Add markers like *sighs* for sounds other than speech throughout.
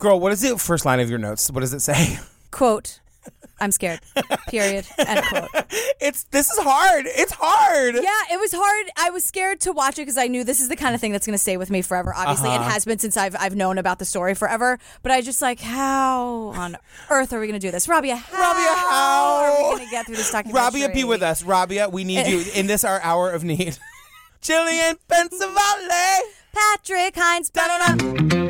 Girl, what is the first line of your notes? What does it say? Quote, I'm scared. Period. End quote. *laughs* It's this is hard. It's hard. Yeah, it was hard. I was scared to watch it because I knew this is the kind of thing that's going to stay with me forever. Obviously, Uh-huh. it has been since I've I've known about the story forever. But I just like, how on earth are we going to do this, Rabia? How Rabia, how? are we going to get through this documentary? Rabia, be with us. Rabia, we need you in this our hour of need. *laughs* Jillian Pensavalli. Patrick Hinds. ba-da-da.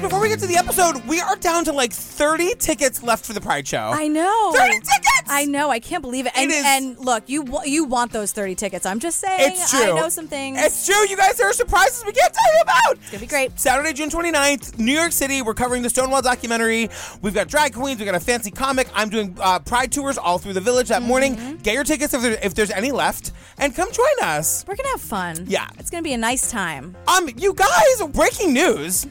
guys, before we get to the episode, we are down to like 30 tickets left for the Pride Show. I know. 30 tickets! I know. I can't believe it. And, It is- and look, you you want those thirty tickets. I'm just saying. It's true. I know some things. It's true. You guys, there are surprises we can't tell you about. It's gonna be great. Saturday, June 29th, New York City. We're covering the Stonewall documentary. We've got drag queens. We've got a fancy comic. I'm doing uh, Pride tours all through the village that Mm-hmm. morning. Get your tickets if, there, if there's any left, and come join us. We're gonna have fun. Yeah. It's gonna be a nice time. Um, you guys, breaking news.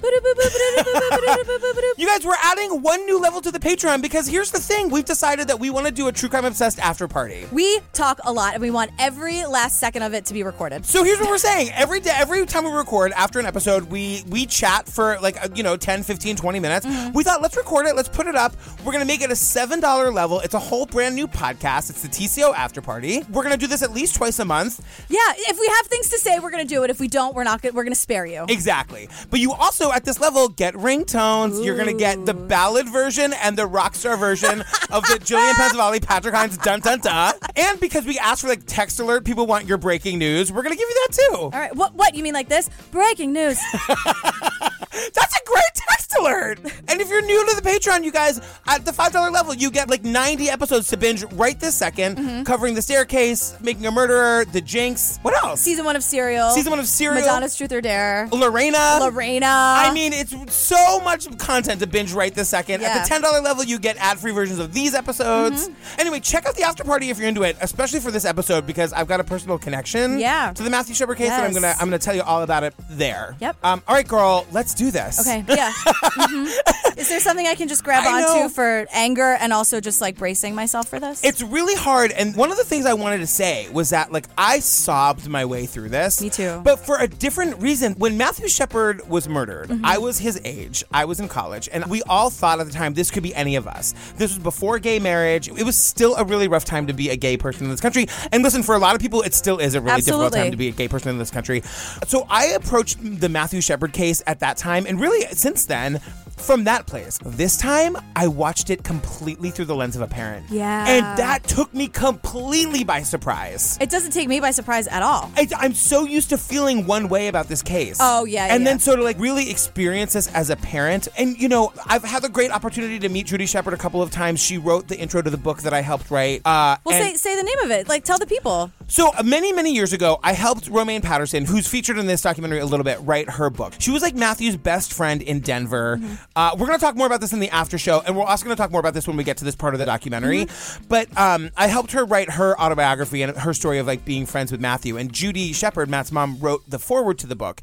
*laughs* You guys, we're adding one new level to the Patreon because here's the thing: we've decided that we want to do a true crime obsessed after party. We talk a lot, and we want every last second of it to be recorded. So here's what we're saying. Every day, every time we record after an episode, we we chat for like, uh, you know, 10, 15, 20 minutes. We thought, let's record it. Let's put it up. We're going to make it a $7 level. It's a whole brand new podcast. It's the TCO After Party. We're going to do this at least twice a month. Yeah, if we have things to say, we're gonna do it. If we don't, we're not. Gonna, we're gonna spare you. Exactly. But you also, at this level, get ringtones. You're going to get the ballad version and the rock star version of the Jillian Pensavalli, Patrick Hinds, dun dun dun. And because we asked for like text alert, people want your breaking news, we're to give you that too. All right. What? What? You mean like this? Breaking news. *laughs* That's a great text alert. And if you're new to the Patreon, you guys, at the $5 level, you get like 90 episodes to binge right this 2nd covering The Staircase, Making a Murderer, The Jinx. What else? Season one of Serial. Season one of Serial. Madonna's Truth or Dare. Lorena. Lorena. I mean, it's so much content to binge right this second. At the $10 level, you get ad free versions of these episodes. Anyway, check out the after party if you're into it, especially for this episode because I've got a personal connection Yeah. to the Matthew Shepard case, and I'm Yes. gonna I'm gonna tell you all about it there. Yep. Um, all right, girl, let's do this. Okay. Yeah. *laughs* Mhm. Is there something I can just grab I know. onto for anger and also just like bracing myself for this? It's really hard, and one of the things I wanted to say was that, like, I sobbed my way through this. Me too. But for a different reason. When Matthew Shepard was murdered, Mm-hmm. I was his age. I was in college, and we all thought at the time this could be any of us. This was before gay marriage. It was still a really rough time to be a gay person in this country. And listen, for a lot of people, it still is a really difficult time to be a gay person in this country. So I approached the Matthew Shepard case at that time, and really since then. From that place. This time, I watched it completely through the lens of a parent. Yeah. And that took me completely by surprise. It doesn't take me by surprise at all. I, I'm so used to feeling one way about this case. Oh, yeah, And yeah. then sort of like really experience this as a parent. And you know, I've had the great opportunity to meet Judy Shepard a couple of times. She wrote the intro to the book that I helped write. Uh, Well, say say the name of it. Like, tell the people. So uh, many, many years ago, I helped Romaine Patterson, who's featured in this documentary a little bit, write her book. She was like Matthew's best friend in Denver. Mm-hmm. Uh, we're going to talk more about this in the after show, and we're also going to talk more about this when we get to this part of the documentary. Mm-hmm. But um, I helped her write her autobiography and her story of like being friends with Matthew. And Judy Shepard, Matt's mom, wrote the foreword to the book.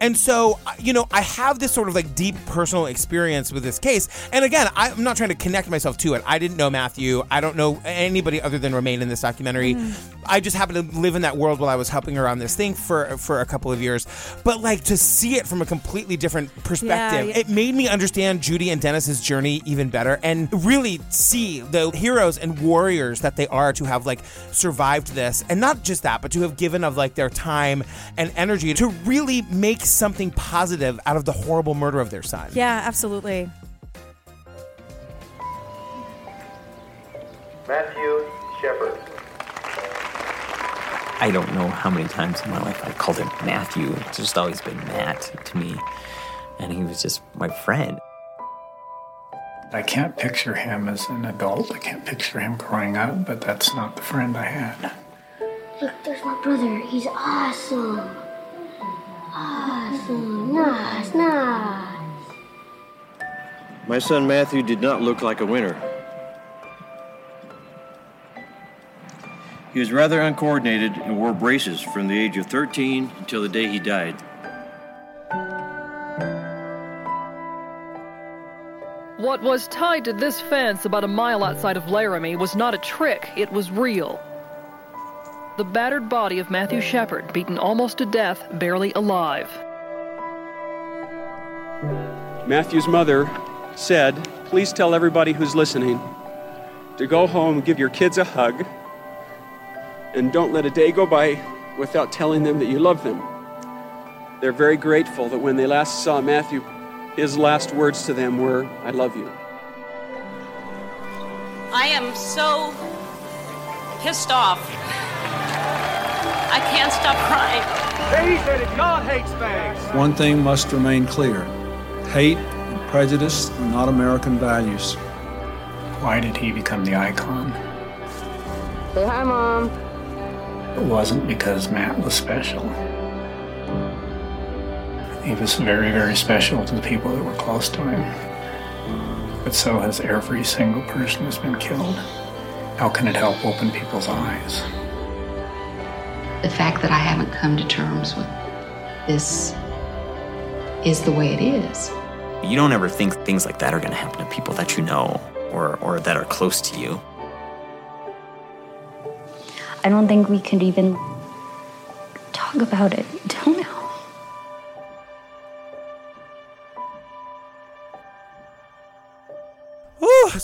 And so, you know, I have this sort of like deep personal experience with this case. And again, I'm not trying to connect myself to it. I didn't know Matthew. I don't know anybody other than Romaine in this documentary. Mm-hmm. I just happened to live in that world while I was helping her on this thing for for a couple of years. But like to see it from a completely different perspective, yeah. it made me understand Judy and Dennis's journey even better and really see the heroes and warriors that they are to have like survived this. And not just that, but to have given of like their time and energy to really make something positive out of the horrible murder of their son. Yeah, absolutely. Matthew Shepard. I don't know how many times in my life I called him Matthew. It's just always been Matt to me. And he was just my friend. I can't picture him as an adult. I can't picture him growing up, but that's not the friend I had. Look, there's my brother. He's awesome. Awesome. Nice, nice. My son Matthew did not look like a winner. He was rather uncoordinated and wore braces from the age of 13 until the day he died. What was tied to this fence about a mile outside of Laramie was not a trick, it was real. The battered body of Matthew Shepard, beaten almost to death, barely alive. Matthew's mother said, Please tell everybody who's listening to go home, give your kids a hug, and don't let a day go by without telling them that you love them. They're very grateful that when they last saw Matthew, his last words to them were, I love you. I am so pissed off. I can't stop crying. He said it. God hates fags. One thing must remain clear hate and prejudice are not American values. Why did he become the icon? Say hi, Mom. It wasn't because Matt was special. He was very, very special to the people that were close to him. But so has every single person who's been killed. How can it help open people's eyes? The fact that I haven't come to terms with this is the way it is. You don't ever think things like that are going to happen to people that you know or, or that are close to you. I don't think we could even talk about it *laughs* until now.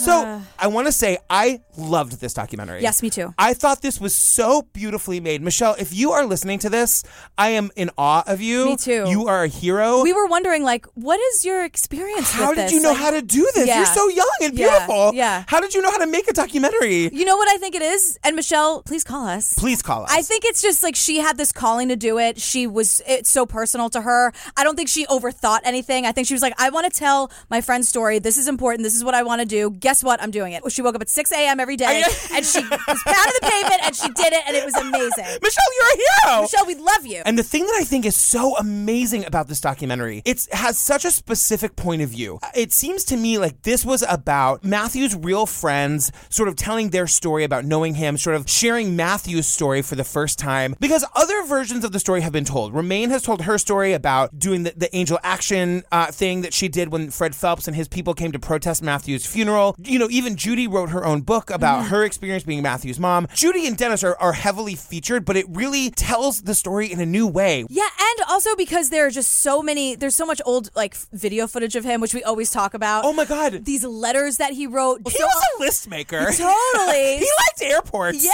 So uh. I want to say I loved this documentary. Yes, me too. I thought this was so beautifully made. Michele, if you are listening to this, I am in awe of you. Me too. You are a hero. We were wondering, like, what is your experience? how with did this? you know Like- how to do this? Yeah. You're so young and Yeah, beautiful. yeah. How did you know how to make a documentary? You know what I think it is? And Michele, please call us. Please call us. I think it's just like she had this calling to do it. She was it's so personal to her. I don't think she overthought anything. I think she was like, I want to tell my friend's story. This is important. This is what I want to do. Guess what? I'm doing it. She woke up at 6 a.m. every day and she was pounding the pavement and she did it and it was amazing. Michele, you're a hero. Michele, we love you. And the thing that I think is so amazing about this documentary, it has such a specific point of view. It seems to me like this was about Matthew's real friends sort of telling their story about knowing him, sort of sharing Matthew's story for the first time. Because other versions of the story have been told. Romaine has told her story about doing the, the angel action uh, thing that she did when Fred Phelps and his people came to protest Matthew's funeral. You know, even Judy wrote her own book about her experience being Matthew's mom. Judy and Dennis are, are heavily featured, but it really tells the story in a new way. Yeah, and also because there are just so many, there's so much old like video footage of him, which we always talk about. Oh my God. These letters that he wrote. He So- was a list maker. Totally. *laughs* he liked airports. Yeah,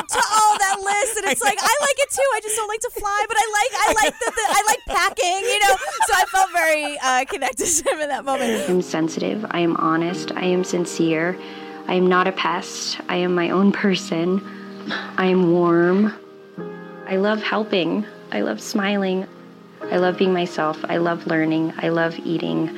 to all that list, and *laughs* it's like I like it too. I just don't like to fly, but I like *laughs* I like the, the I like packing, you know. So I felt very uh, connected to him in that moment. I'm sensitive. I am honest. I am sincere. I am not a pest. I am my own person. I am warm. I love helping. I love smiling. I love being myself. I love learning. I love eating.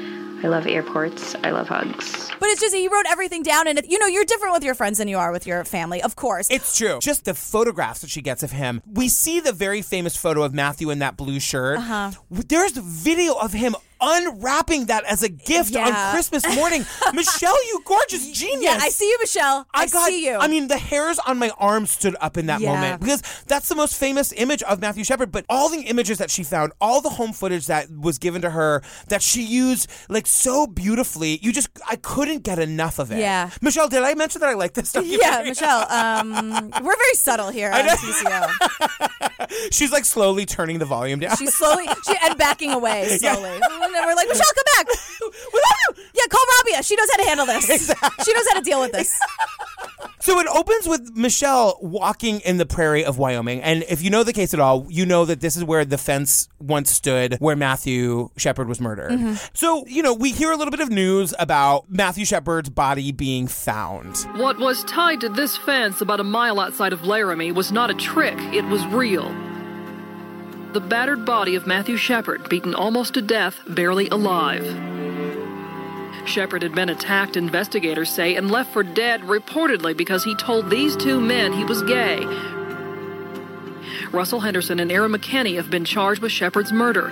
I love airports. I love hugs. But it's just he wrote everything down, and it, you know you're different with your friends than you are with your family, of course. It's true. Just the photographs that she gets of him. We see the very famous photo of Matthew in that blue shirt. Uh-huh. There's a video of him unwrapping that as a gift Yeah. on Christmas *laughs* morning. Michele, you gorgeous genius. Yeah, I see you, Michele. I, got, see you. I mean, the hairs on my arm stood up in that Yeah. moment because that's the most famous image of Matthew Shepard. But all the images that she found, all the home footage that was given to her, that she used like so beautifully, you just I couldn't get enough of it. Yeah. Michele, did I mention that I like this stuff? yeah, *laughs* Michele. Um, we're very subtle here on TCO. *laughs* She's like slowly turning the volume down. She's slowly she, and backing away Yeah. Slowly. And then we're like, Michele, come back. *laughs* Yeah, call Rabia. She knows how to handle this. She knows how to deal with this. *laughs* So it opens with Michele walking in the prairie of Wyoming. And if you know the case at all, you know that this is where the fence once stood where Matthew Shepard was murdered. Mhm. So, you know, we hear a little bit of news about Matthew Shepard's body being found. What was tied to this fence about a mile outside of Laramie was not a trick, it was real. The battered body of Matthew Shepard, beaten almost to death, barely alive. Shepard had been attacked, investigators say, and left for dead reportedly because he told these two men he was gay. Russell Henderson and Aaron McKinney have been charged with Shepard's murder.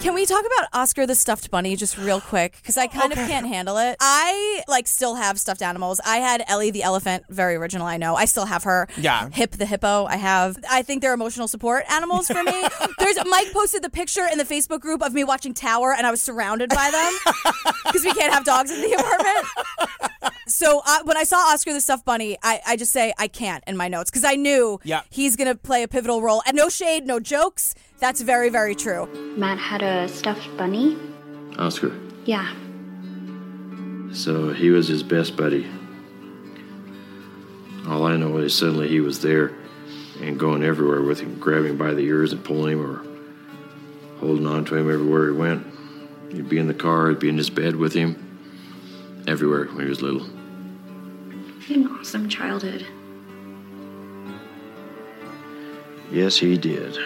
Can we talk about Oscar the stuffed bunny just real quick? Because I kind of can't handle it. I like still have stuffed animals. I had Ellie the elephant, very original. I know. I still have her. Yeah. Hip the hippo. I have. I think they're emotional support animals for me. *laughs* There's Mike posted the picture in the Facebook group of me watching Tower, and I was surrounded by them *laughs* because we can't have dogs in the apartment. So uh, when I saw Oscar the Stuffed Bunny, I, I just say I can't in my notes because I knew Yeah. he's going to play a pivotal role. And no shade, no jokes. That's very, very true. Matt had a stuffed bunny. Oscar. Yeah. So he was his best buddy. All I know is suddenly he was there and going everywhere with him, grabbing him by the ears and pulling him or holding on to him everywhere he went. He'd be in the car, he'd be in his bed with him, everywhere when he was little. He had an awesome childhood. Yes, he did.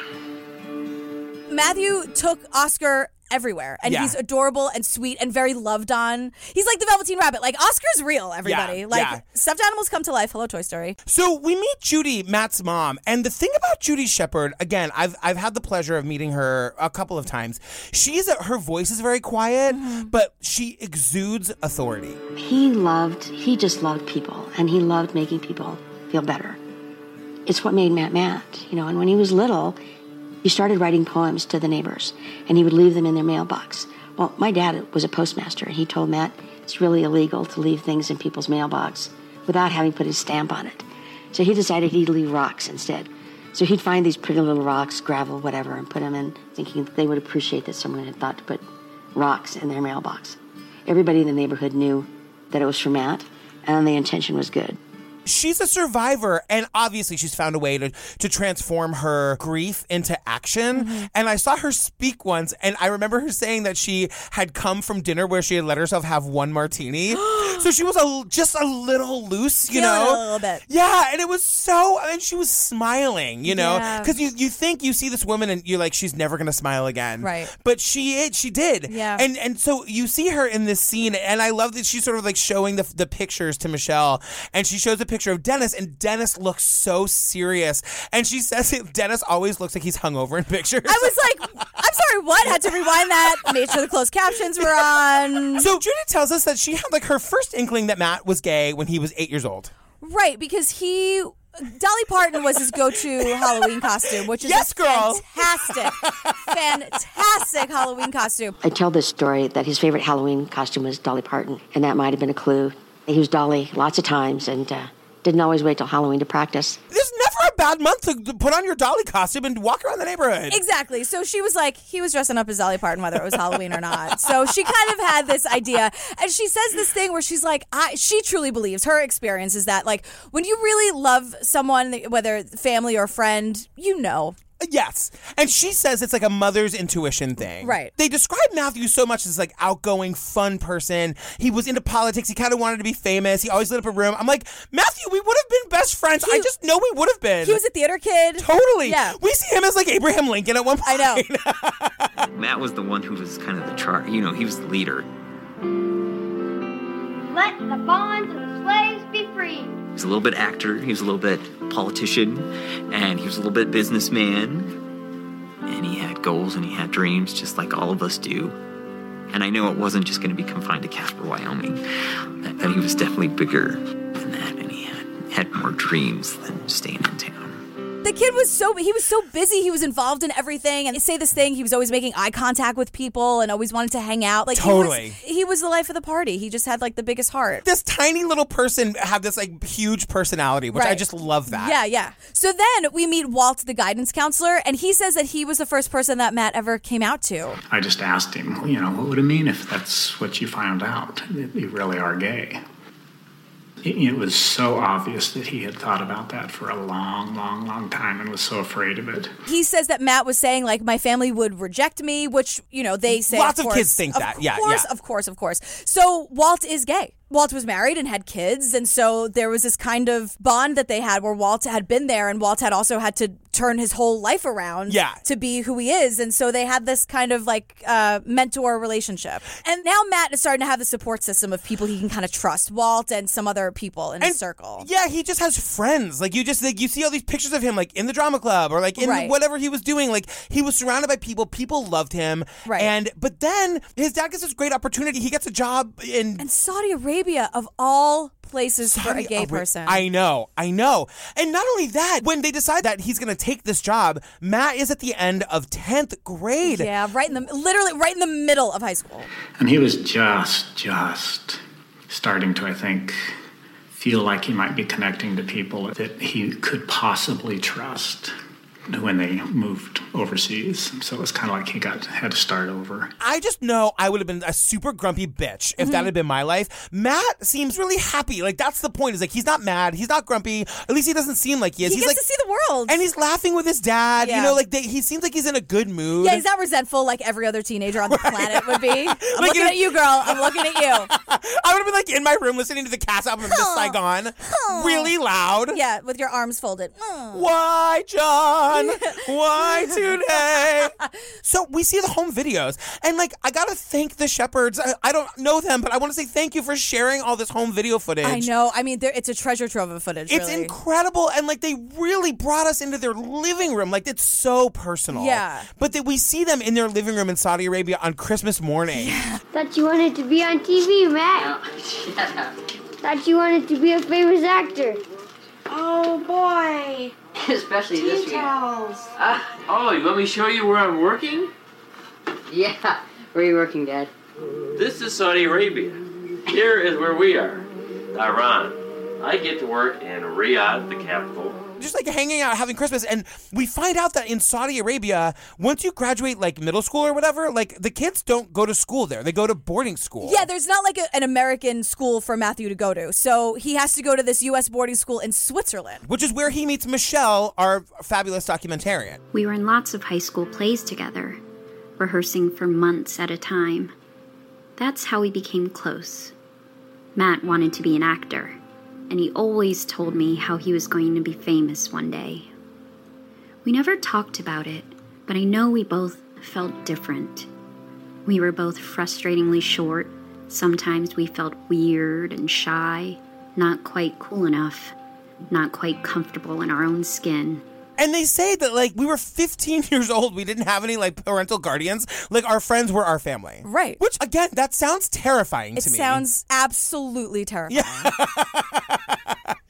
Matthew took Oscar everywhere, and Yeah. he's adorable and sweet and very loved on. He's like the Velveteen Rabbit. Like Oscar's real, everybody. Yeah, like yeah. stuffed animals come to life. Hello, Toy Story. So we meet Judy, Matt's mom, and the thing about Judy Shepard, again, I've I've had the pleasure of meeting her a couple of times. She's a, her voice is very quiet, Mm-hmm. but she exudes authority. He loved, he just loved people, and he loved making people feel better. It's what made Matt Matt, you know. And when he was little, he started writing poems to the neighbors, and he would leave them in their mailbox. Well, my dad was a postmaster, and he told Matt it's really illegal to leave things in people's mailbox without having put his stamp on it. So he decided he'd leave rocks instead. So he'd find these pretty little rocks, gravel, whatever, and put them in, thinking they would appreciate that someone had thought to put rocks in their mailbox. Everybody in the neighborhood knew that it was for Matt, and the intention was good. She's a survivor, and obviously she's found a way to, to transform her grief into action. Mm-hmm. And I saw her speak once, and I remember her saying that she had come from dinner where she had let herself have one martini. *gasps* so she was a, just a little loose, you Feeling know? a little bit. Yeah, and it was so, and she was smiling, you know? Yeah. Because you, you think you see this woman and you're like, she's never to smile again. Right. But she is, she did. Yeah. And and so you see her in this scene, and I love that she's sort of like showing the, the pictures to Michele, and she shows a picture of Dennis, and Dennis looks so serious, and she says Dennis always looks like he's hungover in pictures. I was like, I'm sorry, what? Had to rewind that. Made sure the closed captions were on. So Judy tells us that she had like her first inkling that Matt was gay when he was eight years old. Right, because he Dolly Parton was his go-to Halloween costume, which is Yes, a girl. fantastic, fantastic Halloween costume. I tell this story that his favorite Halloween costume was Dolly Parton, and that might have been a clue. He was Dolly lots of times and uh, didn't always wait till Halloween to practice. There's never a bad month to to put on your Dolly costume and walk around the neighborhood. Exactly. So she was like, he was dressing up as Dolly Parton, whether it was Halloween or not. So she kind of had this idea, and she says this thing where she's like, I, she truly believes her experience is that like when you really love someone, whether family or friend, you know. Yes. And she says it's like a mother's intuition thing. Right. They describe Matthew so much as like outgoing, fun person. He was into politics. He kind of wanted to be famous. He always lit up a room. I'm like, Matthew, we would have been best friends. I just know we would have been. He was a theater kid. Totally. Yeah. We see him as like Abraham Lincoln at one point. I know. *laughs* Matt was the one who was kind of the char. You know, he was the leader. Let the bonds of the slaves be free. He was a little bit actor. He was a little bit politician, and he was a little bit businessman. And he had goals and he had dreams, just like all of us do. And I know it wasn't just going to be confined to Casper, Wyoming. That, that he was definitely bigger than that, and he had, had more dreams than staying in town. The kid was so he was so busy. He was involved in everything, and they say this thing. He was always making eye contact with people and always wanted to hang out. Like Totally. he was, he was the life of the party. He just had like the biggest heart. This tiny little person had this like huge personality, which I Right. just love that. Yeah, yeah. So then we meet Walt, the guidance counselor, and he says that he was the first person that Matt ever came out to. I just asked him, you know, what would it mean if that's what you found out, that you really are gay? It, it was so obvious that he had thought about that for a long, long, long time and was so afraid of it. He says that Matt was saying like my family would reject me, which you know they say. Lots of, of kids think of that. Yeah, Of course, yeah. Of course, of course. So Walt is gay. Walt was married and had kids, and so there was this kind of bond that they had where Walt had been there, and Walt had also had to turn his whole life around Yeah. to be who he is, and so they had this kind of like uh, mentor relationship. And now Matt is starting to have the support system of people he can kind of trust, Walt and some other people in his circle. Yeah, he just has friends. Like you just like you see all these pictures of him like in the drama club or like in Right. whatever he was doing. Like he was surrounded by people. People loved him. Right. And but then his dad gets this great opportunity. He gets a job in And Saudi Arabia, of all places for a gay uh, Ara- person. I know, I know. And not only that, when they decide that he's going to take this job, Matt is at the end of 10th grade. Yeah, right in the literally right in the middle of high school. And he was just, just starting to, I think, feel like he might be connecting to people that he could possibly trust when they moved overseas. So it was kind of like he got had to start over. I just know I would have been a super grumpy bitch if that mm-hmm. had been my life. Matt seems really happy. Like that's the point. Is like he's not mad. He's not grumpy. At least he doesn't seem like he is. He he's gets like to see the world. and he's laughing with his dad. You know, like they, he seems like he's in a good mood. Yeah, he's not resentful like every other teenager on the planet would be. *laughs* I'm Like, looking at you, girl. I'm looking at you. *laughs* I would have been like in my room listening to the cast album of Miss Saigon, really loud. Yeah, with your arms folded. Why, John? Why *laughs* today? so we see the home videos, and like I gotta thank the Shepards. I, I don't know them, but I want to say thank you for sharing all this home video footage. I know. I mean, it's a treasure trove of footage. It's really. incredible, and like they really brought us into their living room. Like it's so personal. Yeah. But that we see them in their living room in Saudi Arabia on Christmas morning. Thought you wanted to be on TV, Matt. *laughs* Thought you wanted to be a famous actor. Oh boy. *laughs* Especially this week. Details. Uh, oh, you want me to show you where I'm working? Yeah. Where are you working, Dad? This is Saudi Arabia. Here is where we are, Iran. I get to work in Riyadh, the capital. Just like hanging out, having Christmas, and we find out that in Saudi Arabia, once you graduate like middle school or whatever, like the kids don't go to school there; they go to boarding school. Yeah, there's not like a, an American school for Matthew to go to. So he has to go to this U.S. boarding school in Switzerland. which is where he meets Michele, our fabulous documentarian. We were in lots of high school plays together, rehearsing for months at a time. That's how we became close. Matt wanted to be an actor, and he always told me how he was going to be famous one day. We never talked about it, but I know we both felt different. We were both frustratingly short. Sometimes we felt weird and shy, not quite cool enough, not quite comfortable in our own skin. And they say that like we were 15 *laughs* years old, we didn't have any like parental guardians. Like our friends were our family. Right. Which again, that sounds terrifying It to me. sounds absolutely terrifying. *laughs*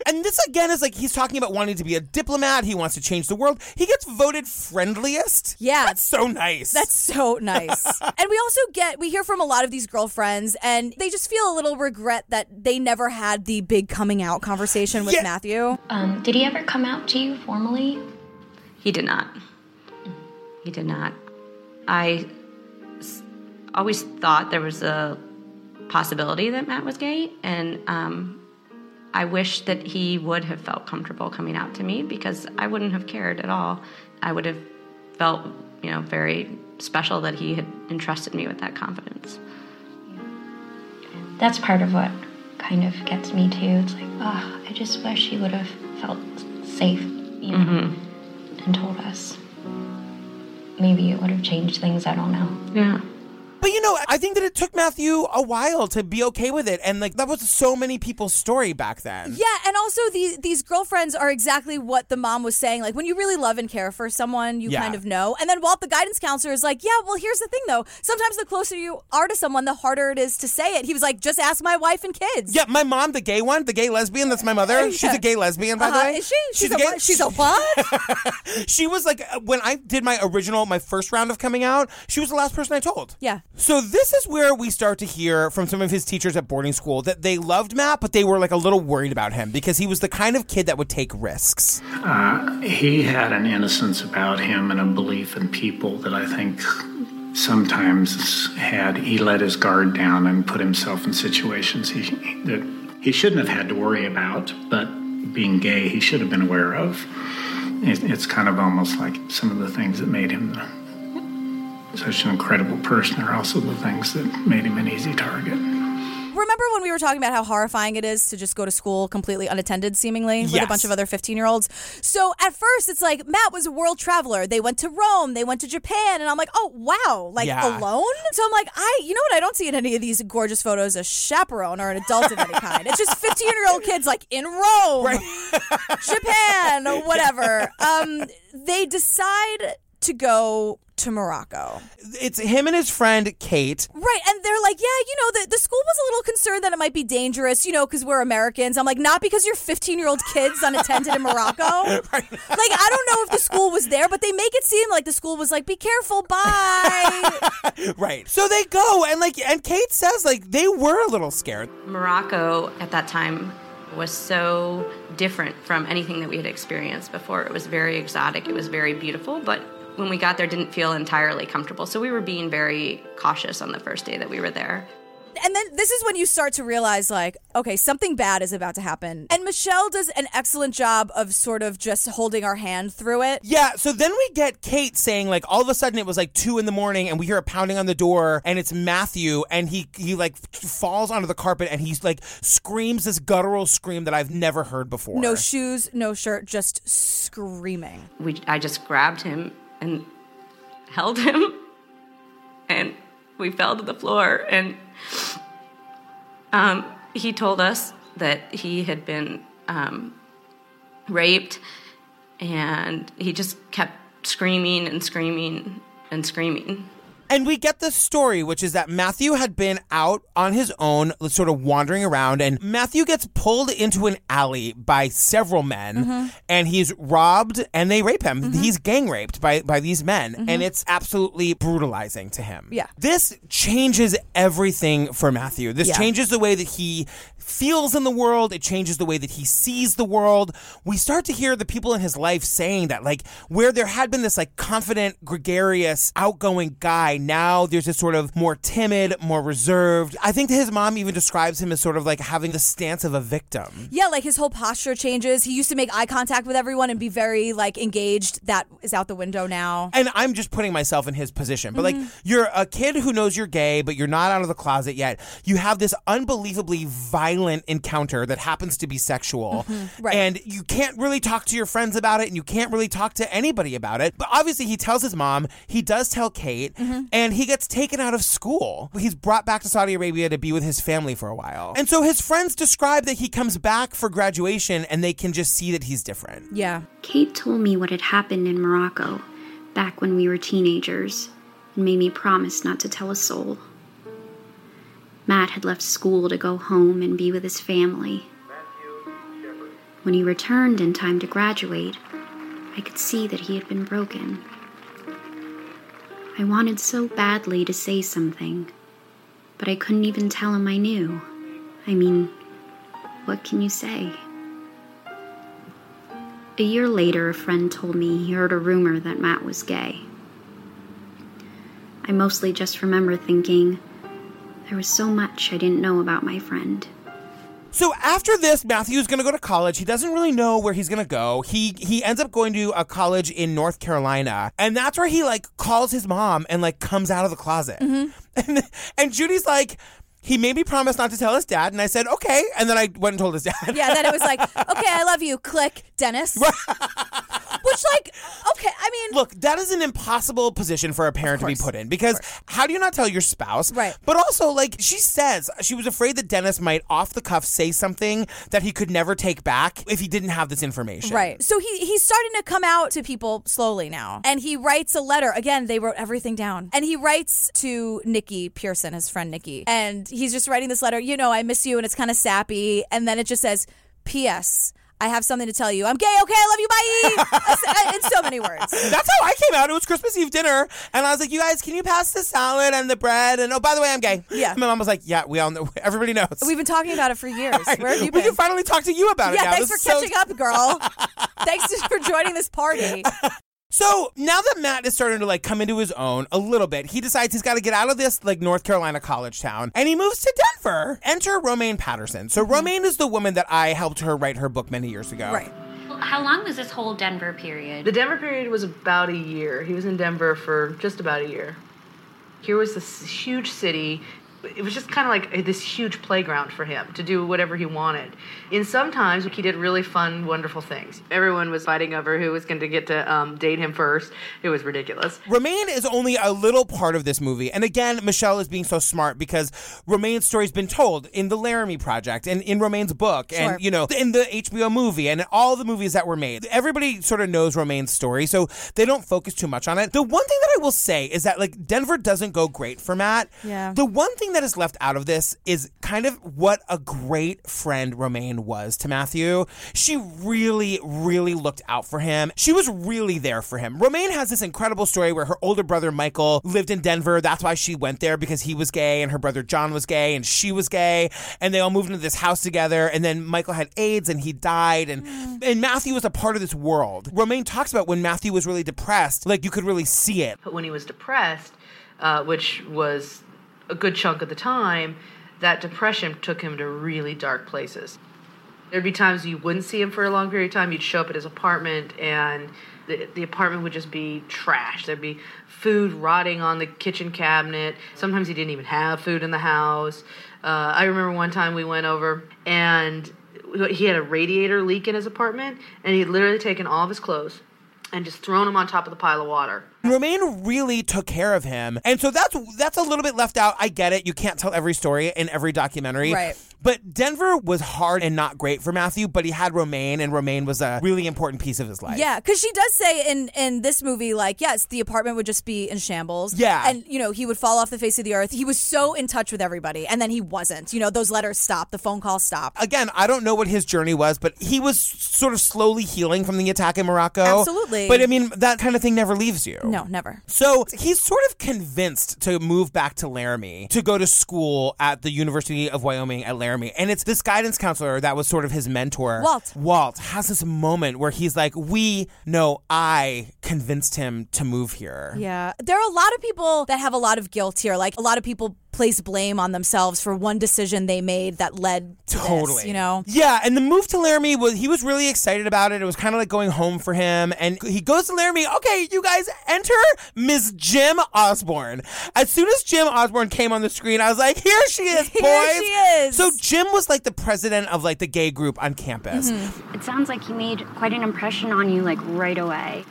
And this again is like he's talking about wanting to be a diplomat. He wants to change the world. He gets voted friendliest. Yeah. That's so nice. That's so nice. *laughs* and we also get, we hear from a lot of these girlfriends, and they just feel a little regret that they never had the big coming out conversation with Matthew. Um, did he ever come out to you formally? He did not. He did not. I s- always thought there was a possibility that Matt was gay, and um, I wish that he would have felt comfortable coming out to me because I wouldn't have cared at all. I would have felt, you know, very special that he had entrusted me with that confidence. That's part of what kind of gets me too. It's like, oh, I just wish he would have felt safe, you know, mm-hmm. and told us. Maybe it would have changed things. I don't know. Yeah. But you know, I think that it took Matthew a while to be okay with it, and like that was so many people's story back then. Yeah, and also these these girlfriends are exactly what the mom was saying. Like when you really love and care for someone, you Yeah. kind of know. And then Walt, the guidance counselor, is like, "Yeah, well, here's the thing though. Sometimes the closer you are to someone, the harder it is to say it." He was like, "Just ask my wife and kids." Yeah, my mom, the gay one, the gay lesbian, that's my mother. *laughs* She's a gay lesbian, by the Uh-huh. way. Is she? She's a gay. what? She's a what? *laughs* she was like when I did my original, my first round of coming out. She was the last person I told. Yeah. So this is where we start to hear from some of his teachers at boarding school that they loved Matt, but they were like a little worried about him because he was the kind of kid that would take risks. Uh, he had an innocence about him and a belief in people that I think sometimes had he let his guard down and put himself in situations he, that he shouldn't have had to worry about, but being gay he should have been aware of. It, it's kind of almost like some of the things that made him the, such an incredible person are also the things that made him an easy target. Remember when we were talking about how horrifying it is to just go to school completely unattended, seemingly, with a bunch of other 15 year olds? So at first, it's like Matt was a world traveler. They went to Rome, they went to Japan, and I'm like, oh, wow, like Yeah. alone? So I'm like, I, you know what? I don't see in any of these gorgeous photos a chaperone or an adult of any kind. It's just 15 year old kids like in Rome, Japan, *laughs* or whatever. Um, they decide to go to Morocco. It's him and his friend Kate. Right. And they're like, yeah, you know, the, the school was a little concerned that it might be dangerous, you know, because we're Americans. I'm like, not because you're 15 year old kids unattended in Morocco. *laughs* Like, I don't know if the school was there, but they make it seem like the school was like, be careful, bye. *laughs* right. So they go and like and Kate says like they were a little scared. Morocco at that time was so different from anything that we had experienced before. It was very exotic, it was very beautiful, but when we got there didn't feel entirely comfortable. So we were being very cautious on the first day that we were there. And then this is when you start to realize, like, okay, something bad is about to happen. And Michele does an excellent job of sort of just holding our hand through it. Yeah, so then we get Kate saying like all of a sudden it was like two in the morning and we hear a pounding on the door and it's Matthew and he he like falls onto the carpet and he's like screams this guttural scream that I've never heard before. No shoes, no shirt, just screaming. We I just grabbed him and held him and we fell to the floor and um, he told us that he had been um, raped and he just kept screaming and screaming and screaming And we get this story, which is that Matthew had been out on his own, sort of wandering around, and Matthew gets pulled into an alley by several men, Mm-hmm. and he's robbed, and they rape him. He's gang raped by, by these men, Mhm. and it's absolutely brutalizing to him. Yeah. This changes everything for Matthew. This Yeah. changes the way that he feels in the world. It changes the way that he sees the world. We start to hear the people in his life saying that, like, where there had been this, like, confident, gregarious, outgoing guy, now there's this sort of more timid, more reserved. I think his mom even describes him as sort of like having the stance of a victim. Yeah, like his whole posture changes. He used to make eye contact with everyone and be very like engaged. That is out the window now. And I'm just putting myself in his position. But Mhm. like you're a kid who knows you're gay, but you're not out of the closet yet. You have this unbelievably violent encounter that happens to be sexual. Mhm, right. And you can't really talk to your friends about it and you can't really talk to anybody about it. But obviously he tells his mom, he does tell Kate, Mm-hmm. Mm-hmm. and he gets taken out of school. He's brought back to Saudi Arabia to be with his family for a while. And so his friends describe that he comes back for graduation and they can just see that he's different. Yeah. Kate told me what had happened in Morocco back when we were teenagers and made me promise not to tell a soul. Matt had left school to go home and be with his family. When he returned in time to graduate, I could see that he had been broken. I wanted so badly to say something, but I couldn't even tell him I knew. I mean, what can you say? A year later, a friend told me he heard a rumor that Matt was gay. I mostly just remember thinking, there was so much I didn't know about my friend. So after this, Matthew's going to go to college. He doesn't really know where he's going to go. He he ends up going to a college in North Carolina, and that's where he like calls his mom and like comes out of the closet. Mm-hmm. *laughs* And, and Judy's like, he made me promise not to tell his dad, and I said okay. And then I went and told his dad. Yeah, then it was like, *laughs* okay, I love you. Click, Dennis. Which, like, okay, I mean, Look, that is an impossible position for a parent to be put in because how do you not tell your spouse? Right. But also, like, she says she was afraid that Dennis might off the cuff say something that he could never take back if he didn't have this information. Right. So he he's starting to come out to people slowly now. And he writes a letter. Again, they wrote everything down. And he writes to Nikki Pearson, his friend Nikki. And he's just writing this letter, you know, I miss you and it's kind of sappy. And then it just says, P.S. I have something to tell you. I'm gay. Okay, I love you. Bye. in so many words. *laughs* That's how I came out. It was Christmas Eve dinner, and I was like, "You guys, can you pass the salad and the bread?" And oh, by the way, I'm gay. Yeah. My mom was like, "Yeah, we all know. *laughs* Everybody knows." We've been talking about it for years. Where have you been? we can finally talk to you about it yeah, thanks for This is so- catching up, girl. thanks *laughs* for joining this party. So now that Matt is starting to like come into his own a little bit, he decides he's got to get out of this like North Carolina college town and he moves to Denver. Enter Romaine Patterson. So mm-hmm. Romaine is the woman that I helped her write her book many years ago. Right. How long was this whole Denver period? The Denver period was about a year. He was in Denver for just about a year. Here was this huge city. it was just kind of like this huge playground for him to do whatever he wanted. And sometimes he did really fun, wonderful things. Everyone was fighting over who was going to get to um, date him first. It was ridiculous. Romaine is only a little part of this movie. And again, Michele is being so smart because Romaine's story's been told in the Laramie Project and in Romaine's book Sure. and, you know, in the HBO movie and all the movies that were made. Everybody sort of knows Romaine's story, so they don't focus too much on it. The one thing that I will say is that, like, Denver doesn't go great for Matt. Yeah. The one thing that is left out of this is kind of what a great friend Romaine was to Matthew. She really, really looked out for him. She was really there for him. Romaine has this incredible story where her older brother Michael lived in Denver. That's why she went there because he was gay and her brother John was gay and she was gay. And they all moved into this house together. And then Michael had AIDS and he died. And, and Matthew was a part of this world. Romaine talks about when Matthew was really depressed, like you could really see it. But when he was depressed, uh, which was a good chunk of the time, that depression took him to really dark places. There'd be times you wouldn't see him for a long period of time. You'd show up at his apartment, and the, the apartment would just be trash. There'd be food rotting on the kitchen cabinet. Sometimes he didn't even have food in the house. Uh, I remember one time we went over, and he had a radiator leak in his apartment, and he'd literally taken all of his clothes and just thrown them on top of the pile of water. Romaine really took care of him. And so that's that's a little bit left out. I get it. You can't tell every story in every documentary. Right. But Denver was hard and not great for Matthew, but he had Romaine and Romaine was a really important piece of his life. Yeah, because she does say in in this movie, like, yes, the apartment would just be in shambles. Yeah. and you know he would fall off the face of the earth. He was so in touch with everybody, and then he wasn't. You know, those letters stopped, the phone calls stopped. Again, I don't know what his journey was, but he was sort of slowly healing from the attack in Morocco. Absolutely. But I mean, that kind of thing never leaves you. No, never. So he's sort of convinced to move back to Laramie to go to school at the University of Wyoming at Laramie. And it's this guidance counselor that was sort of his mentor. Walt. Walt has this moment where he's like, We know I convinced him to move here. Yeah, there are a lot of people that have a lot of guilt here. Like a lot of people place blame on themselves for one decision they made that led to Totally. this. You know. Yeah, and the move to Laramie was he was really excited about it. It was kind of like going home for him. And he goes to Laramie. Okay, you guys enter Miss Jim Osborne. As soon as Jim Osborne came on the screen, I was like, here she is, boys. *laughs* Here she is. So Jim was like the president of like the gay group on campus. Mm-hmm. It sounds like he made quite an impression on you, like right away.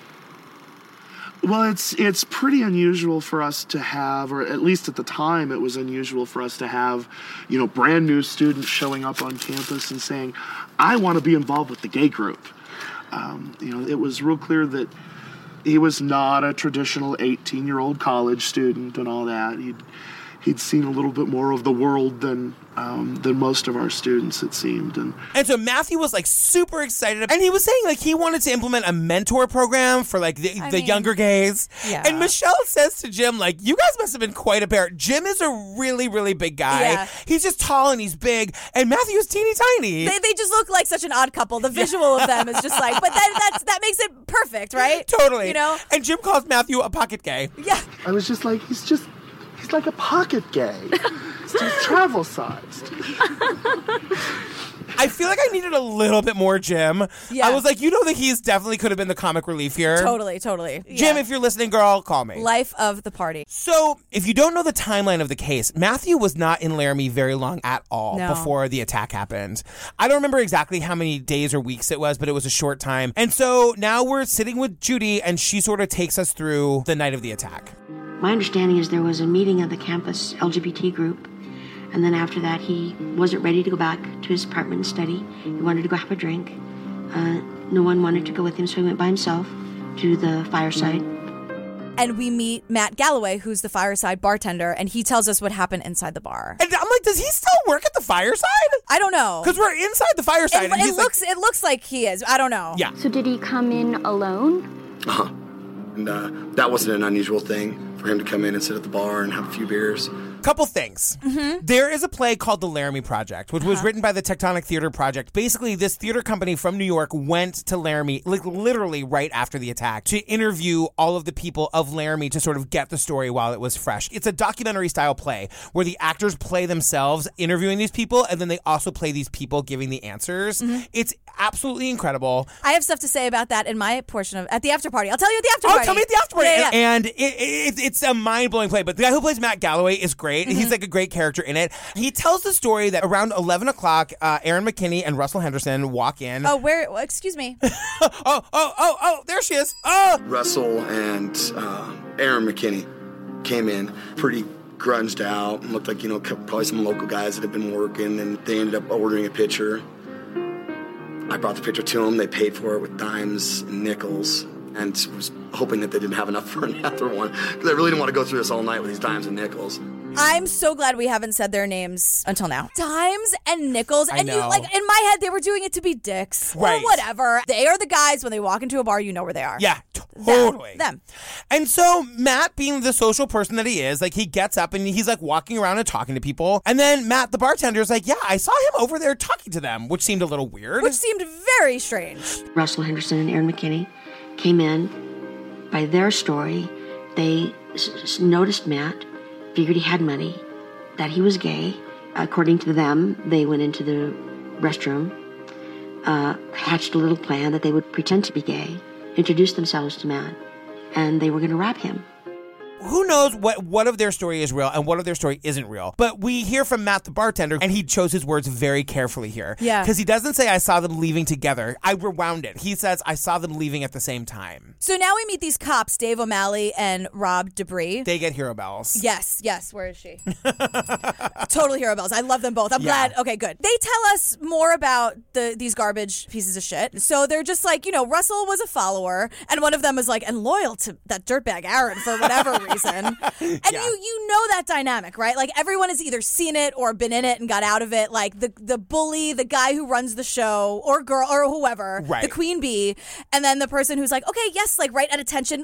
Well, it's it's pretty unusual for us to have, or at least at the time, it was unusual for us to have, you know, brand new students showing up on campus and saying, "I want to be involved with the gay group." Um, you know, it was real clear that he was not a traditional 18-year-old college student and all that. He'd he'd seen a little bit more of the world than um, than most of our students, it seemed, and And so Matthew was like super excited, and he was saying like he wanted to implement a mentor program for like the, the mean, younger gays. yeah. And Michele says to Jim like, "You guys must have been quite a pair." Jim is a really really big guy. Yeah. He's just tall and he's big, and Matthew is teeny tiny. They, they just look like such an odd couple. The visual of them is just like, but then that's that makes it perfect, right? *laughs* totally. You know? And Jim calls Matthew a pocket gay. Yeah. I was just like, he's just, he's like a pocket gay. He's just travel sized. I feel like I needed a little bit more Jim. Yeah. I was like, you know that he's definitely could have been the comic relief here. Totally, totally. Jim, Yeah. if you're listening, girl, call me. Life of the party. So, if you don't know the timeline of the case, Matthew was not in Laramie very long at all No. before the attack happened. I don't remember exactly how many days or weeks it was, but it was a short time. And so now we're sitting with Judy, and she sort of takes us through the night of the attack. My understanding is there was a meeting of the campus LGBT group, and then after that, he wasn't ready to go back to his apartment and study. He wanted to go have a drink. Uh, no one wanted to go with him, so he went by himself to the fireside. And we meet Matt Galloway, who's the fireside bartender, and he tells us what happened inside the bar. And I'm like, does he still work at the fireside? I don't know. Because we're inside the fireside. It, and it he's like- looks it looks like he is. I don't know. Yeah. So did he come in alone? Uh-huh. And uh, that wasn't an unusual thing for him to come in and sit at the bar and have a few beers. Couple things. Mm-hmm. There is a play called The Laramie Project, which was Uh-huh. written by the Tectonic Theater Project. Basically, this theater company from New York went to Laramie, like literally right after the attack, to interview all of the people of Laramie to sort of get the story while it was fresh. It's a documentary style play where the actors play themselves interviewing these people, and then they also play these people giving the answers. Mm-hmm. It's absolutely incredible. I have stuff to say about that in my portion of at the after party. I'll tell you at the after party. Oh, party. tell me at the after party. Yeah, yeah. And it, it, it's a mind blowing play. But the guy who plays Matt Galloway is great. Great. Mm-hmm. He's like a great character in it. He tells the story that around 11 o'clock, uh, Aaron McKinney and Russell Henderson walk in. Oh, where? Excuse me. *laughs* oh, oh, oh, oh, there she is. Oh. Russell and uh, Aaron McKinney came in pretty grunged out. and Looked like, you know, probably some local guys that had been working, and they ended up ordering a pitcher. I brought the pitcher to them. They paid for it with dimes and nickels, and was hoping that they didn't have enough for another *laughs* one because I really didn't want to go through this all night with these dimes and nickels. I'm so glad we haven't said their names until now. Dimes and nickels. I And you know. like in my head they were doing it to be dicks. Right. Or whatever. They are the guys when they walk into a bar, you know where they are. Yeah, Them. totally. Them. And so Matt, being the social person that he is, like he gets up and he's like walking around and talking to people. And then Matt, the bartender, is like, "Yeah, I saw him over there talking to them," which seemed a little weird. Which seemed very strange. Russell Henderson and Aaron McKinney came in. By their story, they s- s- noticed Matt, figured he had money, that he was gay. According to them, they went into the restroom, uh, hatched a little plan that they would pretend to be gay, introduce themselves to Matt, and they were going to rob him. Who knows what what of their story is real and what of their story isn't real? But we hear from Matt, the bartender, and he chose his words very carefully here. Yeah. because he doesn't say I saw them leaving together. I rewound it. He says I saw them leaving at the same time. So now we meet these cops, Dave O'Malley and Rob DeBree. They get hero bells. Yes, yes. Where is she? *laughs* Total hero bells. I love them both. I'm Yeah. glad. Okay, good. They tell us more about the these garbage pieces of shit. So they're just like, you know, Russell was a follower, and one of them is like, and loyal to that dirtbag Aaron for whatever reason. *laughs* *laughs* And you you know that dynamic, right? Like everyone has either seen it or been in it and got out of it. Like the the bully, the guy who runs the show, or girl, or whoever, Right. the queen bee, and then the person who's like, okay, yes, like right at attention.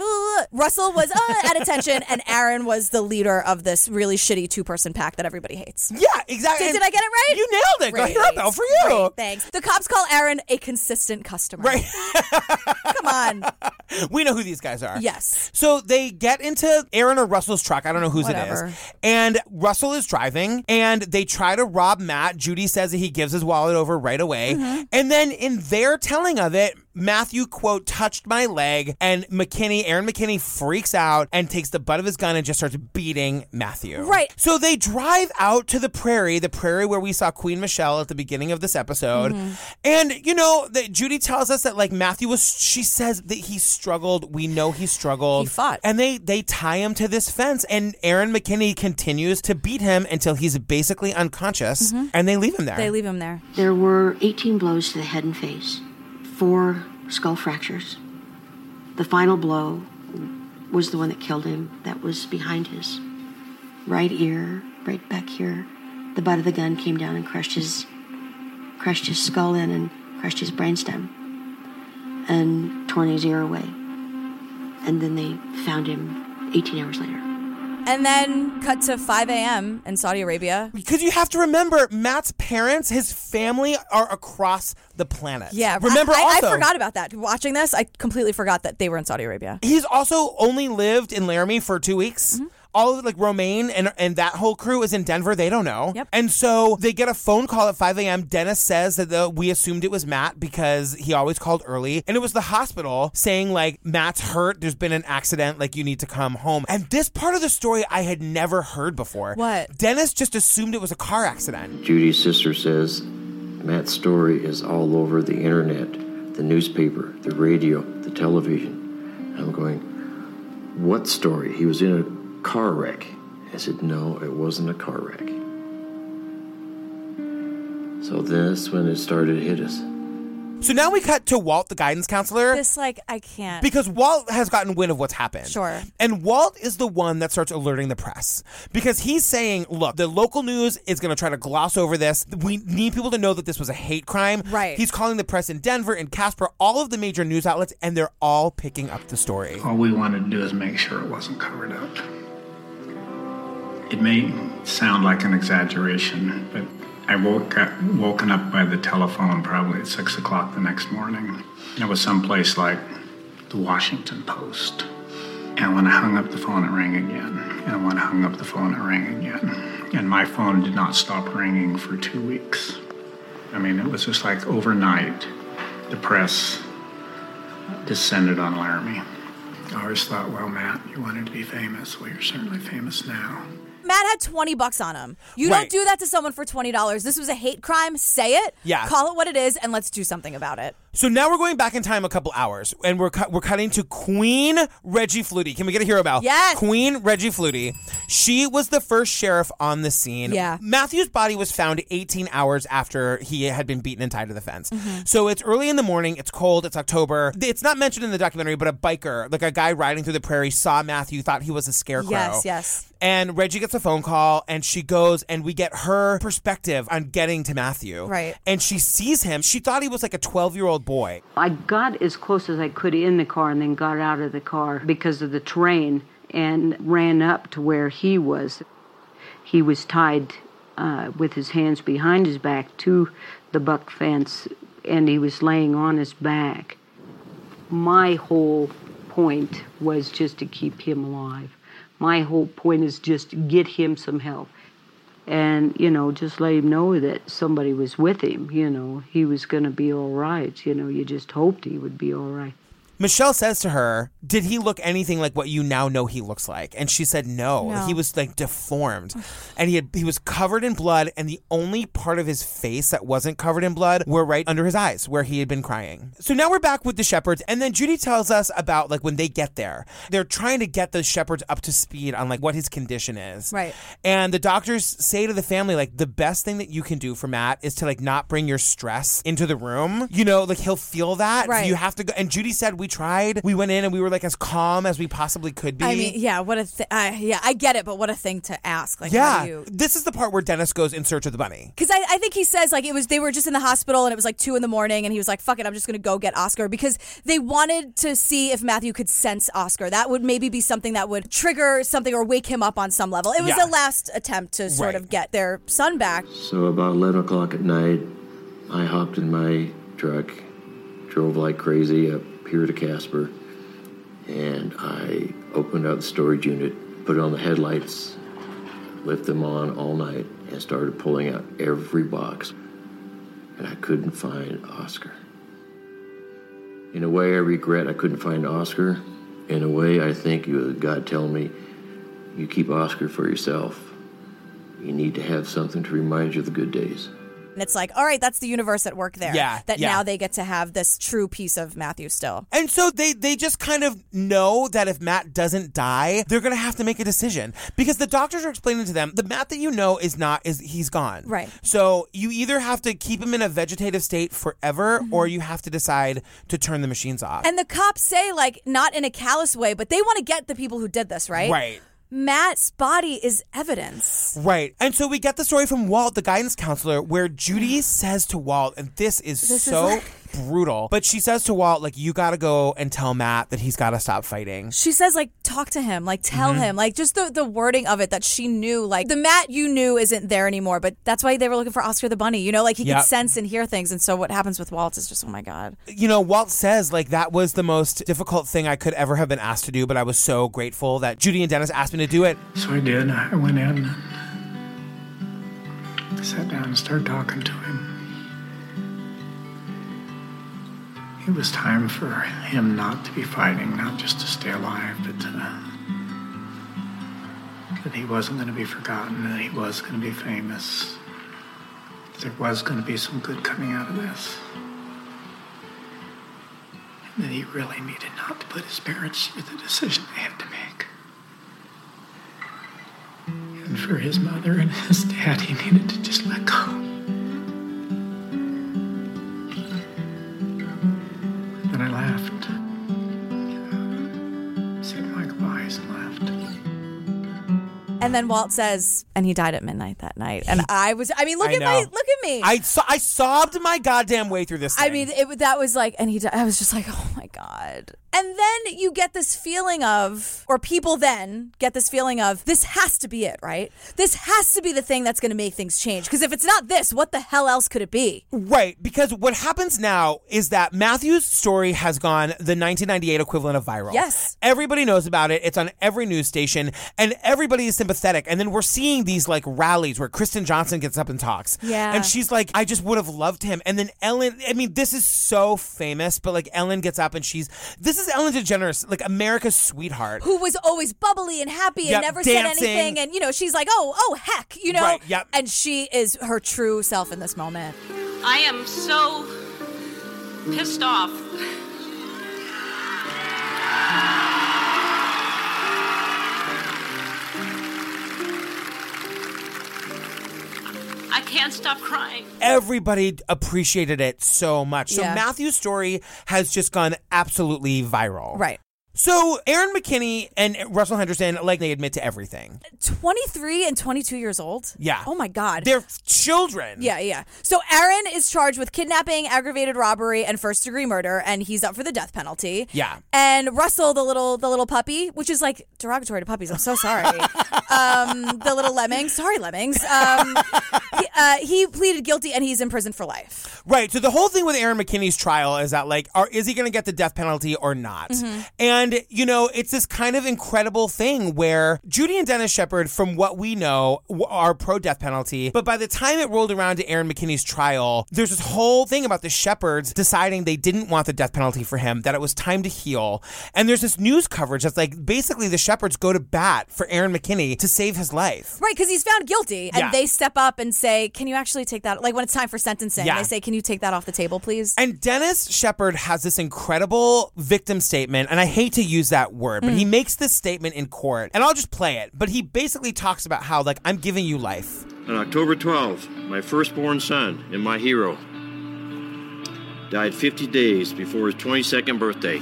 Russell was uh, at *laughs* attention, and Aaron was the leader of this really shitty two person pack that everybody hates. Yeah, exactly. Did, did I get it right? You nailed it. Go hero bell for you. Great, thanks. The cops call Aaron a consistent customer. Right. *laughs* Come on. *laughs* We know who these guys are. Yes. So they get into Aaron or Russell's truck. I don't know whose it Whatever. is. And Russell is driving and they try to rob Matt. Judy says that he gives his wallet over right away. Mm-hmm. And then in their telling of it, Matthew, quote, touched my leg. And McKinney, Aaron McKinney freaks out and takes the butt of his gun and just starts beating Matthew. Right. So they drive out to the prairie, the prairie where we saw Queen Michele at the beginning of this episode. Mm-hmm. And, you know, that Judy tells us that, like, Matthew was, she says that he struggled. We know he struggled. He fought. And they, they tie him to this fence. And Aaron McKinney continues to beat him until he's basically unconscious. And they leave him there. Mm-hmm. They leave him there. There were 18 blows to the head and face, four skull fractures. The final blow was the one that killed him, that was behind his right ear, right back here. The butt of the gun came down and crushed his, crushed his skull in and crushed his brainstem, and torn his ear away. And then they found him 18 hours later. And then cut to 5 a.m. in Saudi Arabia. Because you have to remember, Matt's parents, his family are across the planet. Yeah, Remember I, I, also. I forgot about that. Watching this, I completely forgot that they were in Saudi Arabia. He's also only lived in Laramie for two weeks. Mm-hmm. All of like Romaine and and that whole crew is in Denver. They don't know. Yep. And so they get a phone call at 5 a.m. Dennis says that the, we assumed it was Matt because he always called early, and it was the hospital saying like Matt's hurt. There's been an accident. Like you need to come home. And this part of the story I had never heard before. What? Dennis just assumed it was a car accident. Judy's sister says Matt's story is all over the internet, the newspaper, the radio, the television. I'm going, what story? He was in a car wreck. I said, no, it wasn't a car wreck. So that's when it started to hit us. So now we cut to Walt, the guidance counselor. This, like, I can't. Because Walt has gotten wind of what's happened. Sure. And Walt is the one that starts alerting the press because he's saying, look, the local news is going to try to gloss over this. We need people to know that this was a hate crime. Right. He's calling the press in Denver and Casper, all of the major news outlets, and they're all picking up the story. All we wanted to do is make sure it wasn't covered up. It may sound like an exaggeration, but I woke up, woken up by the telephone probably at six o'clock the next morning. It was someplace like the Washington Post. And when I hung up the phone, it rang again. And when I hung up the phone, it rang again. And my phone did not stop ringing for two weeks. I mean, it was just like overnight, the press descended on Laramie. I always thought, well, Matt, you wanted to be famous. Well, you're certainly famous now. Matt had 20 bucks on him. You Right. don't do that to someone for $20. This was a hate crime. Say it. Yeah. Call it what it is and let's do something about it. So now we're going back in time a couple hours, and we're cu- we're cutting to Queen Reggie Fluty. Can we get a hero bell? Yes. Queen Reggie Fluty. She was the first sheriff on the scene. Yeah. Matthew's body was found 18 hours after he had been beaten and tied to the fence. Mhm. So it's early in the morning. It's cold. It's October. It's not mentioned in the documentary, but a biker, like a guy riding through the prairie, saw Matthew, thought he was a scarecrow. Yes, yes. And Reggie gets a phone call, and she goes, and we get her perspective on getting to Matthew. Right. And she sees him. She thought he was like a 12 year old boy. I got as close as I could in the car and then got out of the car because of the terrain and ran up to where he was. He was tied uh, with his hands behind his back to the buck fence and he was laying on his back. My whole point was just to keep him alive. My whole point is just to get him some help and you know just let him know that somebody was with him you know he was going to be all right you know you just hoped he would be all right Michele says to her, Did he look anything like what you now know he looks like? And she said, No. No. He was like deformed. and he had he was covered in blood, and the only part of his face that wasn't covered in blood were right under his eyes where he had been crying. So now we're back with the Shepards, and then Judy tells us about like when they get there. They're trying to get the Shepards up to speed on like what his condition is. Right. And the doctors say to the family, like, the best thing that you can do for Matt is to like not bring your stress into the room. You know, like he'll feel that. So Right. you have to go. And Judy said, we tried. We went in and we were like as calm as we possibly could be. I mean, yeah, what a th- I yeah, I get it, but what a thing to ask. Like, how yeah. do you? This is the part where Dennis goes in search of the bunny. Because I, I think he says like it was they were just in the hospital and it was like two in the morning and he was like fuck it I'm just gonna go get Oscar because they wanted to see if Matthew could sense Oscar that would maybe be something that would trigger something or wake him up on some level it was Yeah. a last attempt to sort Right. of get their son back So about 11 o'clock at night, I hopped in my truck, drove like crazy up here to Casper, and I opened up the storage unit, put on the headlights, left them on all night, and started pulling out every box. And I couldn't find Oscar. In a way, I regret I couldn't find Oscar. In a way, I think you God telling me, you keep Oscar for yourself. You need to have something to remind you of the good days. And it's like all right that's the universe at work there Yeah, that yeah. now they get to have this true piece of Matthew still And so they they just kind of know that if Matt doesn't die, they're gonna have to make a decision because the doctors are explaining to them the Matt that you know is not is he's gone. Right. So you either have to keep him in a vegetative state forever, mm-hmm. or you have to decide to turn the machines off. and the cops say like not in a callous way but they want to get the people who did this right Right. Matt's body is evidence Right. And so we get the story from Walt, the guidance counselor, where Judy says to Walt, and this is This is so like- brutal, but she says to Walt, like, you got to go and tell Matt that he's got to stop fighting. She says, like, talk to him, like, tell Mhm. him, like, just the, the wording of it that she knew, like, the Matt you knew isn't there anymore, but that's why they were looking for Oscar the Bunny, you know, like, he Yep. could sense and hear things. And so what happens with Walt is just, oh my God. You know, Walt says, like, that was the most difficult thing I could ever have been asked to do, but I was so grateful that Judy and Dennis asked me to do it. So I did. I went in and sat down and started talking to him. It was time for him not to be fighting, not just to stay alive, but to, that he wasn't going to be forgotten, that he was going to be famous, that there was going to be some good coming out of this. And that he really needed not to put his parents through the decision they had to make. And for his mother and his dad, he needed to just let go. I laughed. Said my goodbyes and left. And then Walt says, and he died at midnight that night. And I was, I mean, look I at my, look at me. I, so- I sobbed my goddamn way through this thing. I mean, it, that was like, and he, di- I was just like, oh my God. And then you get this feeling of, or people then get this feeling of, this has to be it, right? This has to be the thing that's going to make things change. Because if it's not this, what the hell else could it be? Right, because what happens now is that Matthew's story has gone the 1998 equivalent of viral. Yes. Everybody knows about it. It's on every news station, and everybody is sympathetic. And then we're seeing these like rallies where Kristen Johnston gets up and talks. Yeah. And she's like, I just would have loved him. And then Ellen, I mean, this is so famous, but like Ellen gets up and she's, this is is Ellen DeGeneres, like America's sweetheart. Who was always bubbly and happy and Yep, never dancing. said anything. And, you know, she's like, oh, oh, heck, you know? Right, yep. And she is her true self in this moment. I am so pissed off. Can't stop crying. Everybody appreciated it so much. So Yeah. Matthew's story has just gone absolutely viral. Right. So Aaron McKinney and Russell Henderson, like they admit to everything. 23 and 22 years old? Yeah. Oh my God. They're children. Yeah, yeah. So Aaron is charged with kidnapping, aggravated robbery, and first degree murder, and he's up for the death penalty. Yeah. And Russell, the little the little puppy, which is like derogatory to puppies. I'm so sorry. *laughs* um, the little lemmings. Sorry, lemmings. Um, *laughs* he, uh, he pleaded guilty, and he's in prison for life. Right. So the whole thing with Aaron McKinney's trial is that like, are, is he going to get the death penalty or not? Mhm. And you know, it's this kind of incredible thing where Judy and Dennis Shepard, from what we know, are pro death penalty. But by the time it rolled around to Aaron McKinney's trial, there's this whole thing about the Shepards deciding they didn't want the death penalty for him, that it was time to heal. And there's this news coverage that's like basically the Shepards go to bat for Aaron McKinney to save his life. Right, because he's found guilty, and Yeah. they step up and say, "Can you actually take that?" Like when it's time for sentencing, Yeah. they say, "Can you take that off the table, please?" And Dennis Shepard has this incredible victim statement, and I hate to use that word, but Mm. he makes this statement in court, and I'll just play it. But he basically talks about how, like, I'm giving you life. On October 12th, my firstborn son and my hero died 50 days before his 22nd birthday,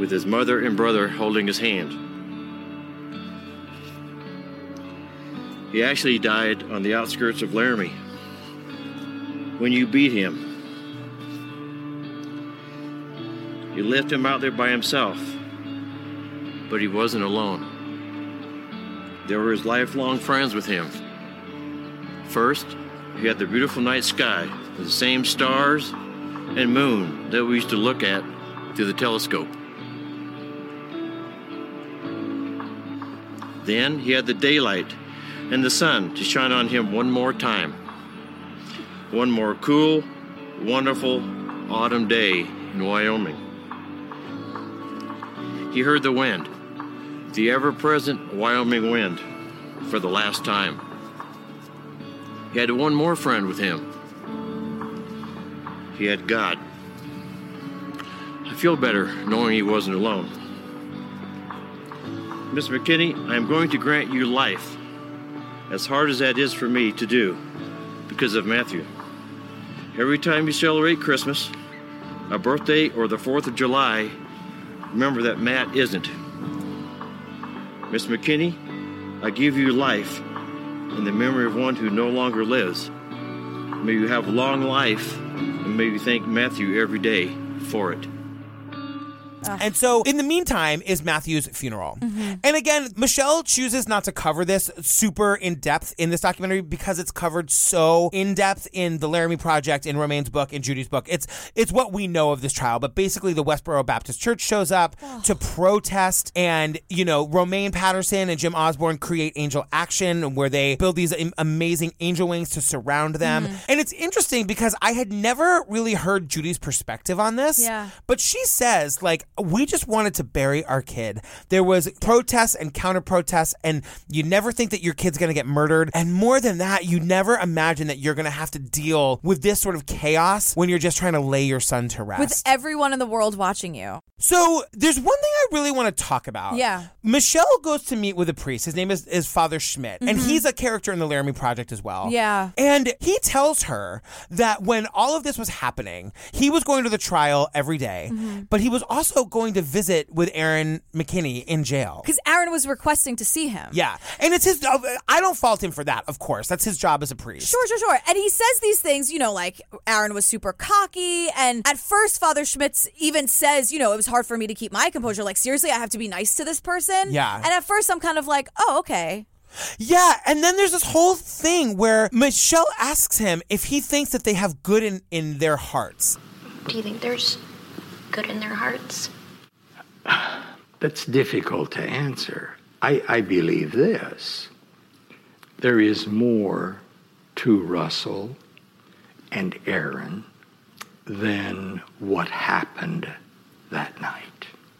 with his mother and brother holding his hand. He actually died on the outskirts of Laramie when you beat him. You left him out there by himself, but he wasn't alone. There were his lifelong friends with him. First, he had the beautiful night sky with the same stars and moon that we used to look at through the telescope. Then he had the daylight and the sun to shine on him one more time. One more cool, wonderful autumn day in Wyoming. He heard the wind, the ever present Wyoming wind, for the last time. He had one more friend with him. He had God. I feel better knowing he wasn't alone. Miss McKinney, I am going to grant you life, as hard as that is for me to do, because of Matthew. Every time you celebrate Christmas, a birthday, or the 4th of July, remember that Matt isn't. Miss McKinney, I give you life in the memory of one who no longer lives. May you have long life, and may you thank Matthew every day for it. And so, in the meantime, is Matthew's funeral. Mm-hmm. And again, Michele chooses not to cover this super in depth in this documentary because it's covered so in depth in the Laramie Project, in Romaine's book, in Judy's book. It's it's what we know of this trial. But basically, the Westboro Baptist Church shows up to protest, and you know, Romaine Patterson and Jim Osborne create Angel Action, where they build these amazing angel wings to surround them. Mm-hmm. And it's interesting because I had never really heard Judy's perspective on this. Yeah. But she says, like, we just wanted to bury our kid. There was protests and counter protests, and you never think that your kid's going to get murdered. And more than that, you never imagine that you're going to have to deal with this sort of chaos when you're just trying to lay your son to rest. With everyone in the world watching you. So there's one thing I really want to talk about. Yeah. Michele goes to meet with a priest. His name is, is Father Schmit, and Mhm. he's a character in the Laramie Project as well. Yeah. And he tells her that when all of this was happening, he was going to the trial every day, Mhm. but he was also going to visit with Aaron McKinney in jail. Because Aaron was requesting to see him. Yeah. And it's his uh, I don't fault him for that, of course. That's his job as a priest. Sure, sure, sure. And he says these things, you know, like Aaron was super cocky. And at first, Father Schmitz even says, you know, it was hard for me to keep my composure. Like, seriously, I have to be nice to this person. Yeah. And at first, I'm kind of like, oh, okay. Yeah, and then there's this whole thing where Michele asks him if he thinks that they have good in, in their hearts. Do you think there's good in their hearts? *sighs* That's difficult to answer. I, I believe this. There is more to Russell and Aaron than what happened that night.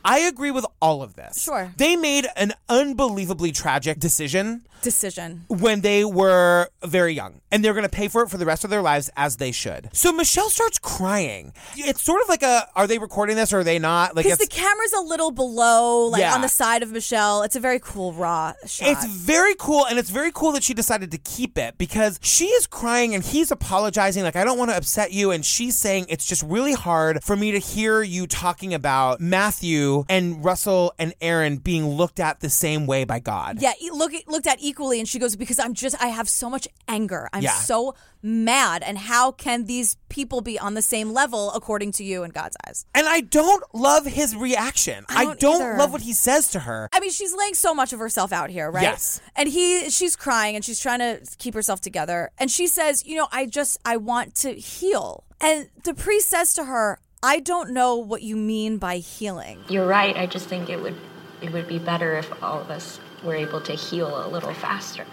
I agree with all of this. Sure. They made an unbelievably tragic decision Decision. when they were very young, and they're going to pay for it for the rest of their lives as they should. So Michele starts crying. It's sort of like a are they recording this or are they not? Like Because it's, the camera's a little below, like Yeah. on the side of Michele. It's a very cool raw shot. It's very cool, and it's very cool that she decided to keep it because she is crying and he's apologizing, like, I don't want to upset you. And she's saying, It's just really hard for me to hear you talking about Matthew and Russell and Aaron being looked at the same way by God. Yeah, look looked at equally, and she goes because I'm just I have so much anger. I'm Yeah. so mad, and how can these people be on the same level according to you in God's eyes? And I don't love his reaction. I I don't don't, love what he says to her. I mean, she's laying so much of herself out here, right? Yes. And he, she's crying and she's trying to keep herself together, and she says, "You know, I just I want to heal." And the priest says to her, "I don't know what you mean by healing." You're right. I just think it would it would be better if all of us were able to heal a little faster.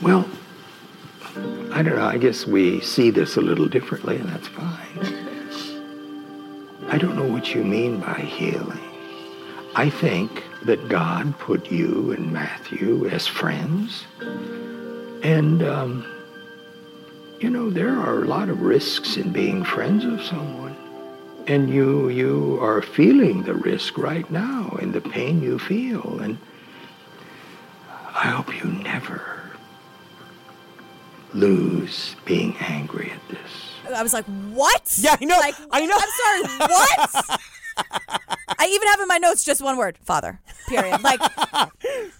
Well, I don't know. I guess we see this a little differently, and that's fine. I don't know what you mean by healing. I think that God put you and Matthew as friends. And, um, you know, there are a lot of risks in being friends of someone. And you, you are feeling the risk right now and the pain you feel. And I hope you never lose being angry at this. I was like, "What?" Yeah, I know. Like, I know. I'm sorry. What? *laughs* I even have in my notes just one word: Father. Period. Like,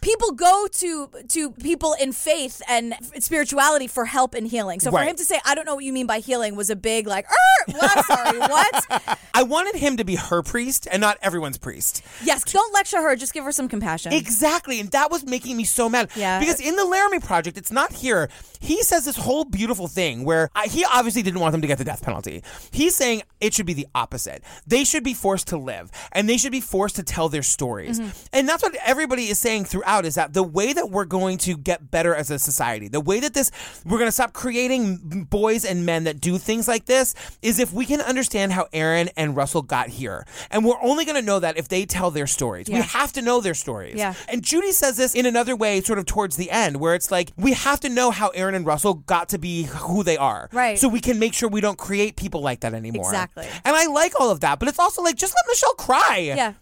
people go to to people in faith and spirituality for help and healing. So for Right. him to say, "I don't know what you mean by healing," was a big like, er, well, I'm sorry, what? *laughs* I wanted him to be her priest and not everyone's priest. Yes, don't lecture her. Just give her some compassion. Exactly. And that was making me so mad. Yeah. Because in the Laramie Project, it's not here. He says this whole beautiful thing where I, he obviously didn't want them to get the death penalty. He's saying it should be the opposite. They should be forced to live and they should be forced to tell their stories. Mhm. And that's what everybody is saying throughout is that the way that we're going to get better as a society, the way that this, we're going to stop creating boys and men that do things like this is if we can understand how Aaron and Russell got here. And we're only going to know that if they tell their stories. We have to know their stories. Yeah. And Judy says this in another way, sort of towards the end, where it's like, we have to know how Aaron and Russell got to be who they are. Right. So we can make sure we don't create people like that anymore. Exactly. And I like all of that, but it's also like, just let Michele cry. Yeah.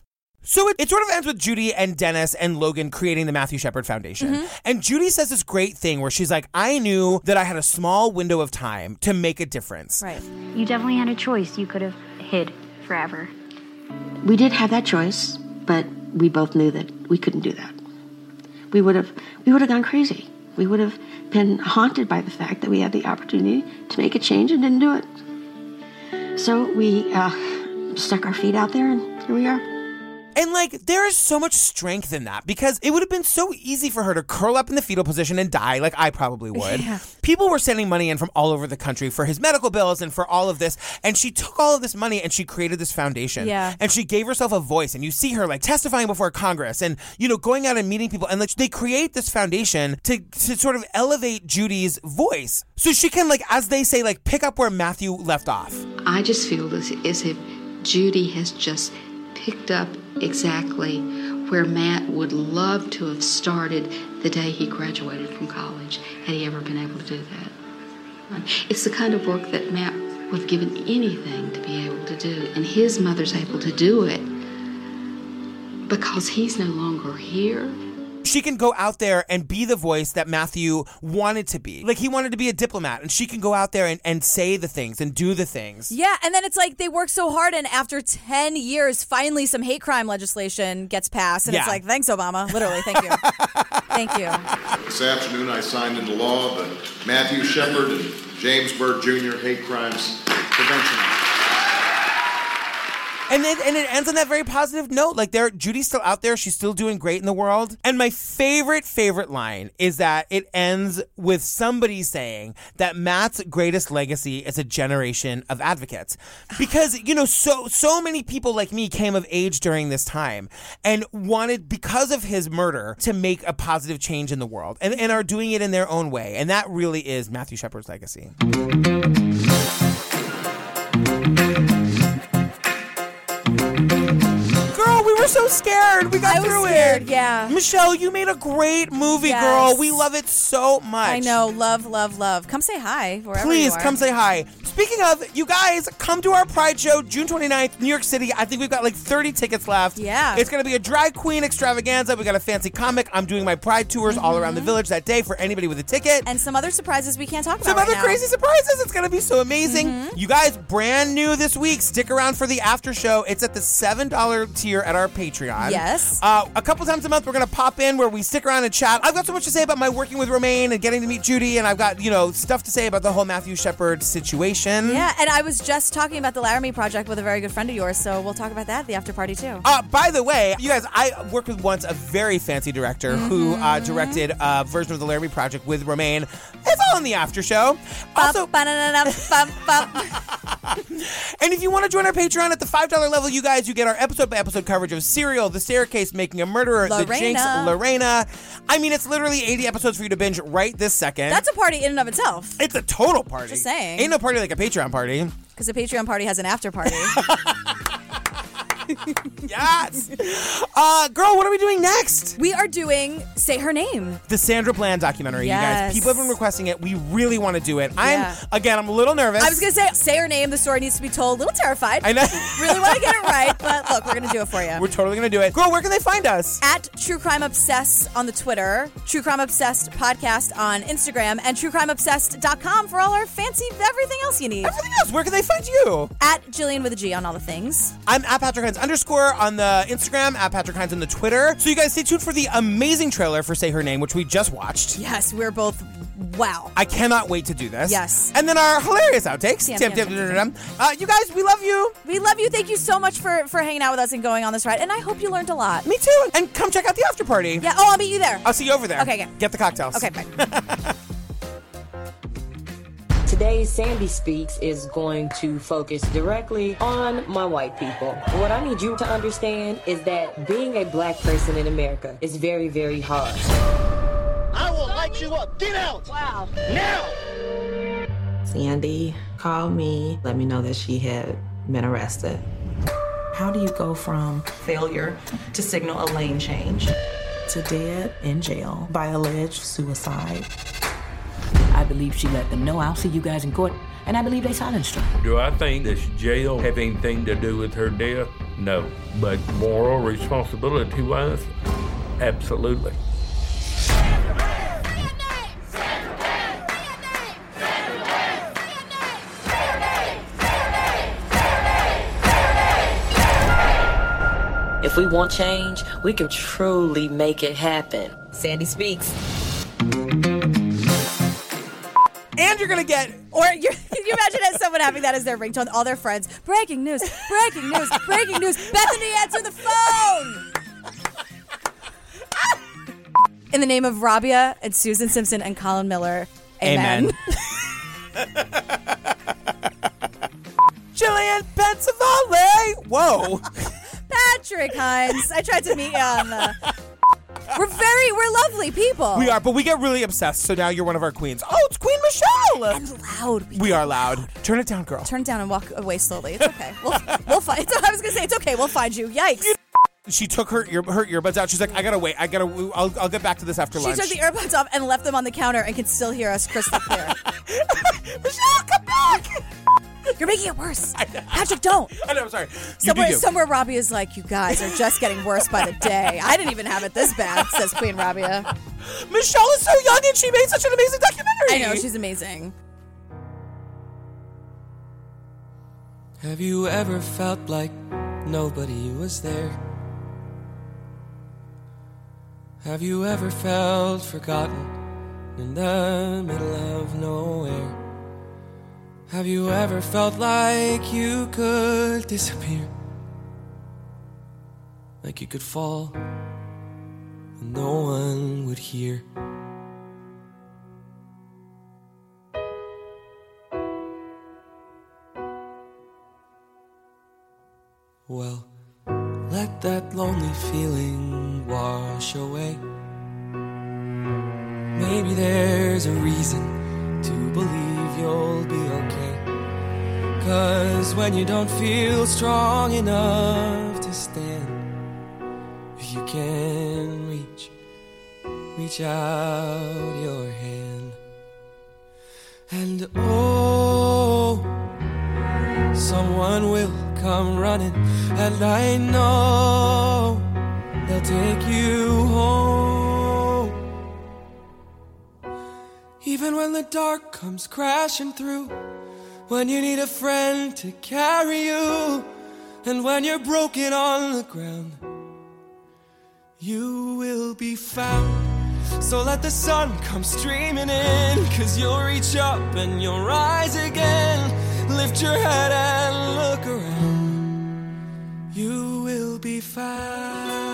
So it, it sort of ends with Judy and Dennis and Logan creating the Matthew Shepard Foundation. Mm-hmm. And Judy says this great thing where she's like, I knew that I had a small window of time to make a difference. Right. You definitely had a choice. You could have hid forever. We did have that choice, but we both knew that we couldn't do that. We would have we would have gone crazy. We would have been haunted by the fact that we had the opportunity to make a change and didn't do it. So we uh, stuck our feet out there, and here we are. And like, there is so much strength in that because it would have been so easy for her to curl up in the fetal position and die, like I probably would. *laughs* Yeah. People were sending money in from all over the country for his medical bills and for all of this. And she took all of this money and she created this foundation. Yeah. And she gave herself a voice. And you see her like testifying before Congress and, you know, going out and meeting people. And like, they create this foundation to, to sort of elevate Judy's voice. So she can, like, as they say, like, pick up where Matthew left off. I just feel this as if Judy has just picked up exactly where Matt would love to have started the day he graduated from college, had he ever been able to do that. It's the kind of work that Matt would have given anything to be able to do, and his mother's able to do it because he's no longer here. She can go out there and be the voice that Matthew wanted to be. Like he wanted to be a diplomat, and she can go out there and, and say the things and do the things. Yeah, and then it's like they work so hard, and after 10 years, finally some hate crime legislation gets passed. And it's like, thanks, Obama. Literally, thank you. *laughs* thank you. This afternoon, I signed into law the Matthew Shepard and James Byrd Jr. Hate Crimes Prevention Act. And then and it ends on that very positive note. Like there, Judy's still out there. She's still doing great in the world. And my favorite, favorite line is that it ends with somebody saying that Matt's greatest legacy is a generation of advocates. Because, you know, so so many people like me came of age during this time and wanted, because of his murder, to make a positive change in the world and, and are doing it in their own way. And that really is Matthew Shepard's legacy. So scared. We got I was through scared, it. yeah. Michele, you made a great movie, Yes. girl. We love it so much. I know, love, love, love. Come say hi wherever you Please are. come say hi. Speaking of, you guys, come to our Pride Show June 29th, New York City. I think we've got like 30 tickets left. Yeah. It's going to be a drag queen extravaganza. We got a fancy comic. I'm doing my Pride tours all around the village that day for anybody with a ticket. Mm-hmm. And some other surprises we can't talk about Some right other now. Mm-hmm. crazy surprises. It's going to be so amazing. You guys, brand new this week. Stick around for the after show. It's at the $7 tier at our Patreon. Yes. Uh, a couple times a month, we're going to pop in where we stick around and chat. I've got so much to say about my working with Romaine and getting to meet Judy, and I've got, you know, stuff to say about the whole Matthew Shepard situation. Yeah, and I was just talking about the Laramie Project with a very good friend of yours, so we'll talk about that at the after party too. Uh, by the way, you guys, I worked with once a very fancy director who uh, Mm-hmm. directed a version of the Laramie Project with Romaine. It's all in the after show. Also, *laughs* and if you want to join our Patreon at the $5 level, you guys, you get our episode by episode coverage of Serial, The Staircase, Making a Murderer, The Jinx, Lorena. Lorena. I mean, it's literally 80 episodes for you to binge right this second. That's a party in and of itself. it's a total party. Just saying. Ain't no party like a Patreon party. *laughs* Because the Patreon party has an after party. *laughs* *laughs* yes. Uh, girl, what are we doing next? we are doing Say Her Name. The Sandra Bland documentary, you guys. People have been requesting it. We really want to do it. Yeah. I'm again, I'm a little nervous. I was going to say, Say Her Name, the story needs to be told. A little terrified. I know. really want to get it right, *laughs* but look, we're going to do it for you. We're totally gonna do it. Girl, where can they find us? At True Crime Obsessed on the Twitter, True Crime Obsessed podcast on Instagram, and truecrimeobsessed.com for all our fancy everything else you need. Everything else, where can they find you? At Jillian with a G on all the things. I'm at Patrick Hinds underscore on the Instagram, at Patrick Hinds on the Twitter. So you guys stay tuned for the amazing trailer for Say Her Name, which we just watched. Yes, we're both wow. I cannot wait to do this. Yes. And then our hilarious outtakes. Tam, Tam, tam. Uh, you guys, we love you. We love you. Thank you so much for for hanging out with us and going on this ride. And I hope you learned a lot. Me too. And come check out the after party. Yeah. Oh, I'll meet you there. I'll see you over there. Okay, okay. Get the cocktails. Okay, bye. *laughs* Today's Sandy Speaks is going to focus directly on my white people. What I need you to understand is that being a black person in America is very, very hard. I will light you up. Get out. Wow. Now. Sandy called me, let me know that she had been arrested. How do you go from failure to signal a lane change to dead in jail by alleged suicide? I believe she let them know I'll see you guys in court, and I believe they silenced her. Do I think this jail have anything to do with her death? No. But moral responsibility wise, absolutely. If we want change, we can truly make it happen. Sandy Speaks. And you're gonna get Or *laughs* you're, can you imagine as someone having that as their ringtone? All their friends, breaking news, breaking news, breaking news. Bethany, answer the phone. In the name of Rabia and Susan Simpson and Colin Miller, amen. *laughs* Jillian Pensavalle. Whoa. Patrick Hinds, I tried to meet you on the. We're very, we're lovely people. We are, but we get really obsessed. So now you're one of our queens. Oh, it's Queen Michele. And loud. We are loud. Turn it down, girl. Turn it down and walk away slowly. It's okay. We'll, we'll find. *laughs* I was gonna say it's okay. We'll find you. Yikes. *laughs* She took her ear, her earbuds out. She's like, I gotta wait. I gotta. I'll, I'll get back to this after She lunch. She took the earbuds off and left them on the counter and can still hear us crystal clear. *laughs* Michele, come back! You're making it worse. Patrick, don't. *laughs* I know. I'm sorry. Somewhere, do you. somewhere, Rabia is like, you guys are just getting worse by the day. I didn't even have it this bad, says Queen Rabia. Michele is so young and she made such an amazing documentary. I know she's amazing. Have you ever felt like nobody was there? Have you ever felt forgotten in the middle of nowhere? Have you ever felt like you could disappear? Like you could fall and no one would hear? Well, let that lonely feeling wash away. Maybe there's a reason to believe you'll be okay. Cause when you don't feel strong enough to stand, you can reach. Reach out your hand. And oh, someone will come running, and I know they'll take you home. Even when the dark comes crashing through, when you need a friend to carry you, and when you're broken on the ground, you will be found. So let the sun come streaming in, cause you'll reach up and you'll rise again. Lift your head and look around. You will be found.